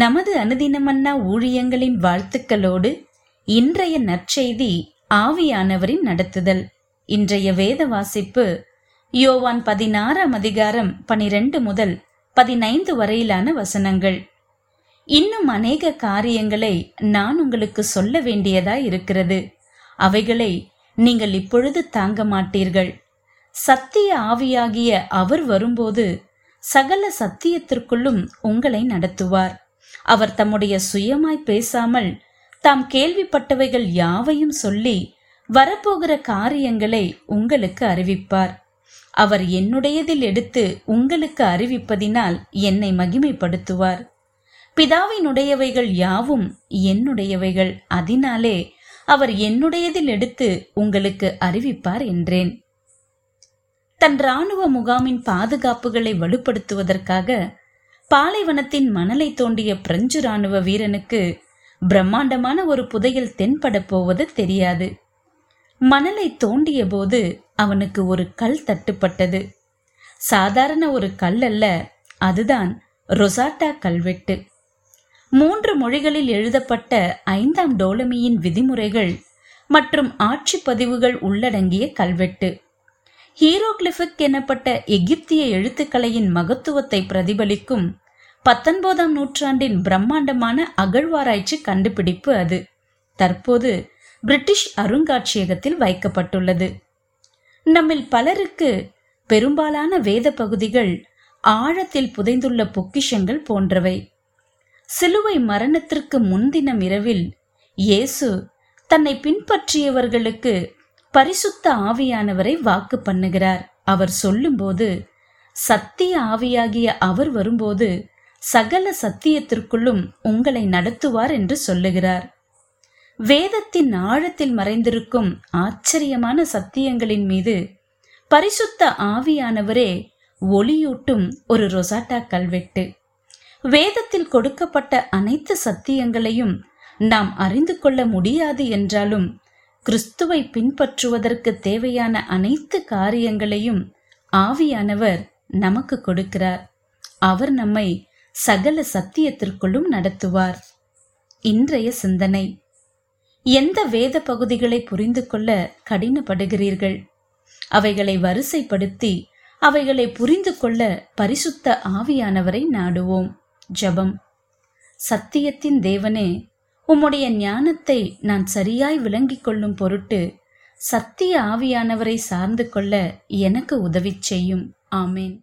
நமது அனுதினமன்னா ஊழியங்களின் வாழ்த்துக்களோடு இன்றைய நற்செய்தி ஆவியானவரின் நடத்துதல். இன்றைய வேத வாசிப்பு யோவான் பதினாறாம் அதிகாரம் பனிரெண்டு முதல் பதினைந்து வரையிலான வசனங்கள். இன்னும் அநேக காரியங்களை நான் உங்களுக்கு சொல்ல வேண்டியதா இருக்கிறது. அவைகளை நீங்கள் இப்பொழுது தாங்க மாட்டீர்கள். சத்திய ஆவியாகிய அவர் வரும்போது சகல சத்தியத்திற்குள்ளும் உங்களை நடத்துவார். அவர் தம்முடைய சுயமாய் பேசாமல் தாம் கேள்விப்பட்டவைகள் யாவையும் சொல்லி வரப்போகிற காரியங்களை உங்களுக்கு அறிவிப்பார். அவர் என்னுடையதில் எடுத்து உங்களுக்கு அறிவிப்பதினால் என்னை மகிமைப்படுத்துவார். பிதாவினுடையவைகள் யாவும் என்னுடையவைகள் அதனாலே அவர் என்னுடையதில் எடுத்து உங்களுக்கு அறிவிப்பார் என்றேன். தன் ராணுவ முகாமின் பாதுகாப்புகளை வலுப்படுத்துவதற்காக பாலைவனத்தின் மணலை தோண்டிய பிரெஞ்சு ராணுவ வீரனுக்கு பிரம்மாண்டமான ஒரு புதையல் தென்பட போவது தெரியாது. மணலை தோண்டிய போது அவனுக்கு ஒரு கல் தட்டுப்பட்டது. சாதாரண ஒரு கல் அல்ல அதுதான் ரொசாட்டா கல்வெட்டு. மூன்று மொழிகளில் எழுதப்பட்ட ஐந்தாம் டோலமியின் விதிமுறைகள் மற்றும் ஆட்சி பதிவுகள் உள்ளடங்கிய கல்வெட்டு. ஹீரோகிளிஃபிக் எனப்பட்ட எகிப்திய எழுத்துக்கலையின் மகத்துவத்தை பிரதிபலிக்கும் பத்தொன்பதாம் நூற்றாண்டின் பிரம்மாண்டமான அகழ்வாராய்ச்சி கண்டுபிடிப்பு அது. தற்போது பிரிட்டிஷ் அருங்காட்சியகத்தில் வைக்கப்பட்டுள்ளது. நம்மில் பலருக்கு பெரும்பாலான வேத பகுதிகள் ஆழத்தில் புதைந்துள்ள பொக்கிஷங்கள் போன்றவை. சிலுவை மரணத்திற்கு முன்தினம் இரவில் இயேசு தன்னை பின்பற்றியவர்களுக்கு பரிசுத்த ஆவியானவரை வாக்கு பண்ணுகிறார். அவர் சொல்லும்போது சத்திய ஆவியாகிய அவர் வரும்போது சகல சத்தியத்திற்குள்ளும் உங்களை நடத்துவார் என்று சொல்லுகிறார். வேதத்தின் ஆழத்தில் மறைந்திருக்கும் ஆச்சரியமான சத்தியங்களின் மீது பரிசுத்த ஆவியானவரே ஒளியூட்டும் ஒரு ரொசாட்டா கல்வெட்டு. வேதத்தில் கொடுக்கப்பட்ட அனைத்து சத்தியங்களையும் நாம் அறிந்து கொள்ள முடியாது என்றாலும் கிறிஸ்துவை பின்பற்றுவதற்கு தேவையான அனைத்து காரியங்களையும் ஆவியானவர் நமக்கு கொடுக்கிறார். அவர் நம்மை சகல சத்தியத்திற்குள்ளும் நடத்துவார். இன்றைய சிந்தனை. எந்த வேத பகுதிகளை புரிந்து கொள்ள கடினப்படுகிறீர்கள்? அவைகளை வரிசைப்படுத்தி அவைகளை புரிந்து கொள்ள பரிசுத்த ஆவியானவரை நாடுவோம். ஜபம். சத்தியத்தின் தேவனே உம்முடைய ஞானத்தை நான் சரியாய் விளங்கிக் கொள்ளும் பொருட்டு சத்திய ஆவியானவரை சார்ந்து கொள்ள எனக்கு உதவி செய்யும். ஆமேன்.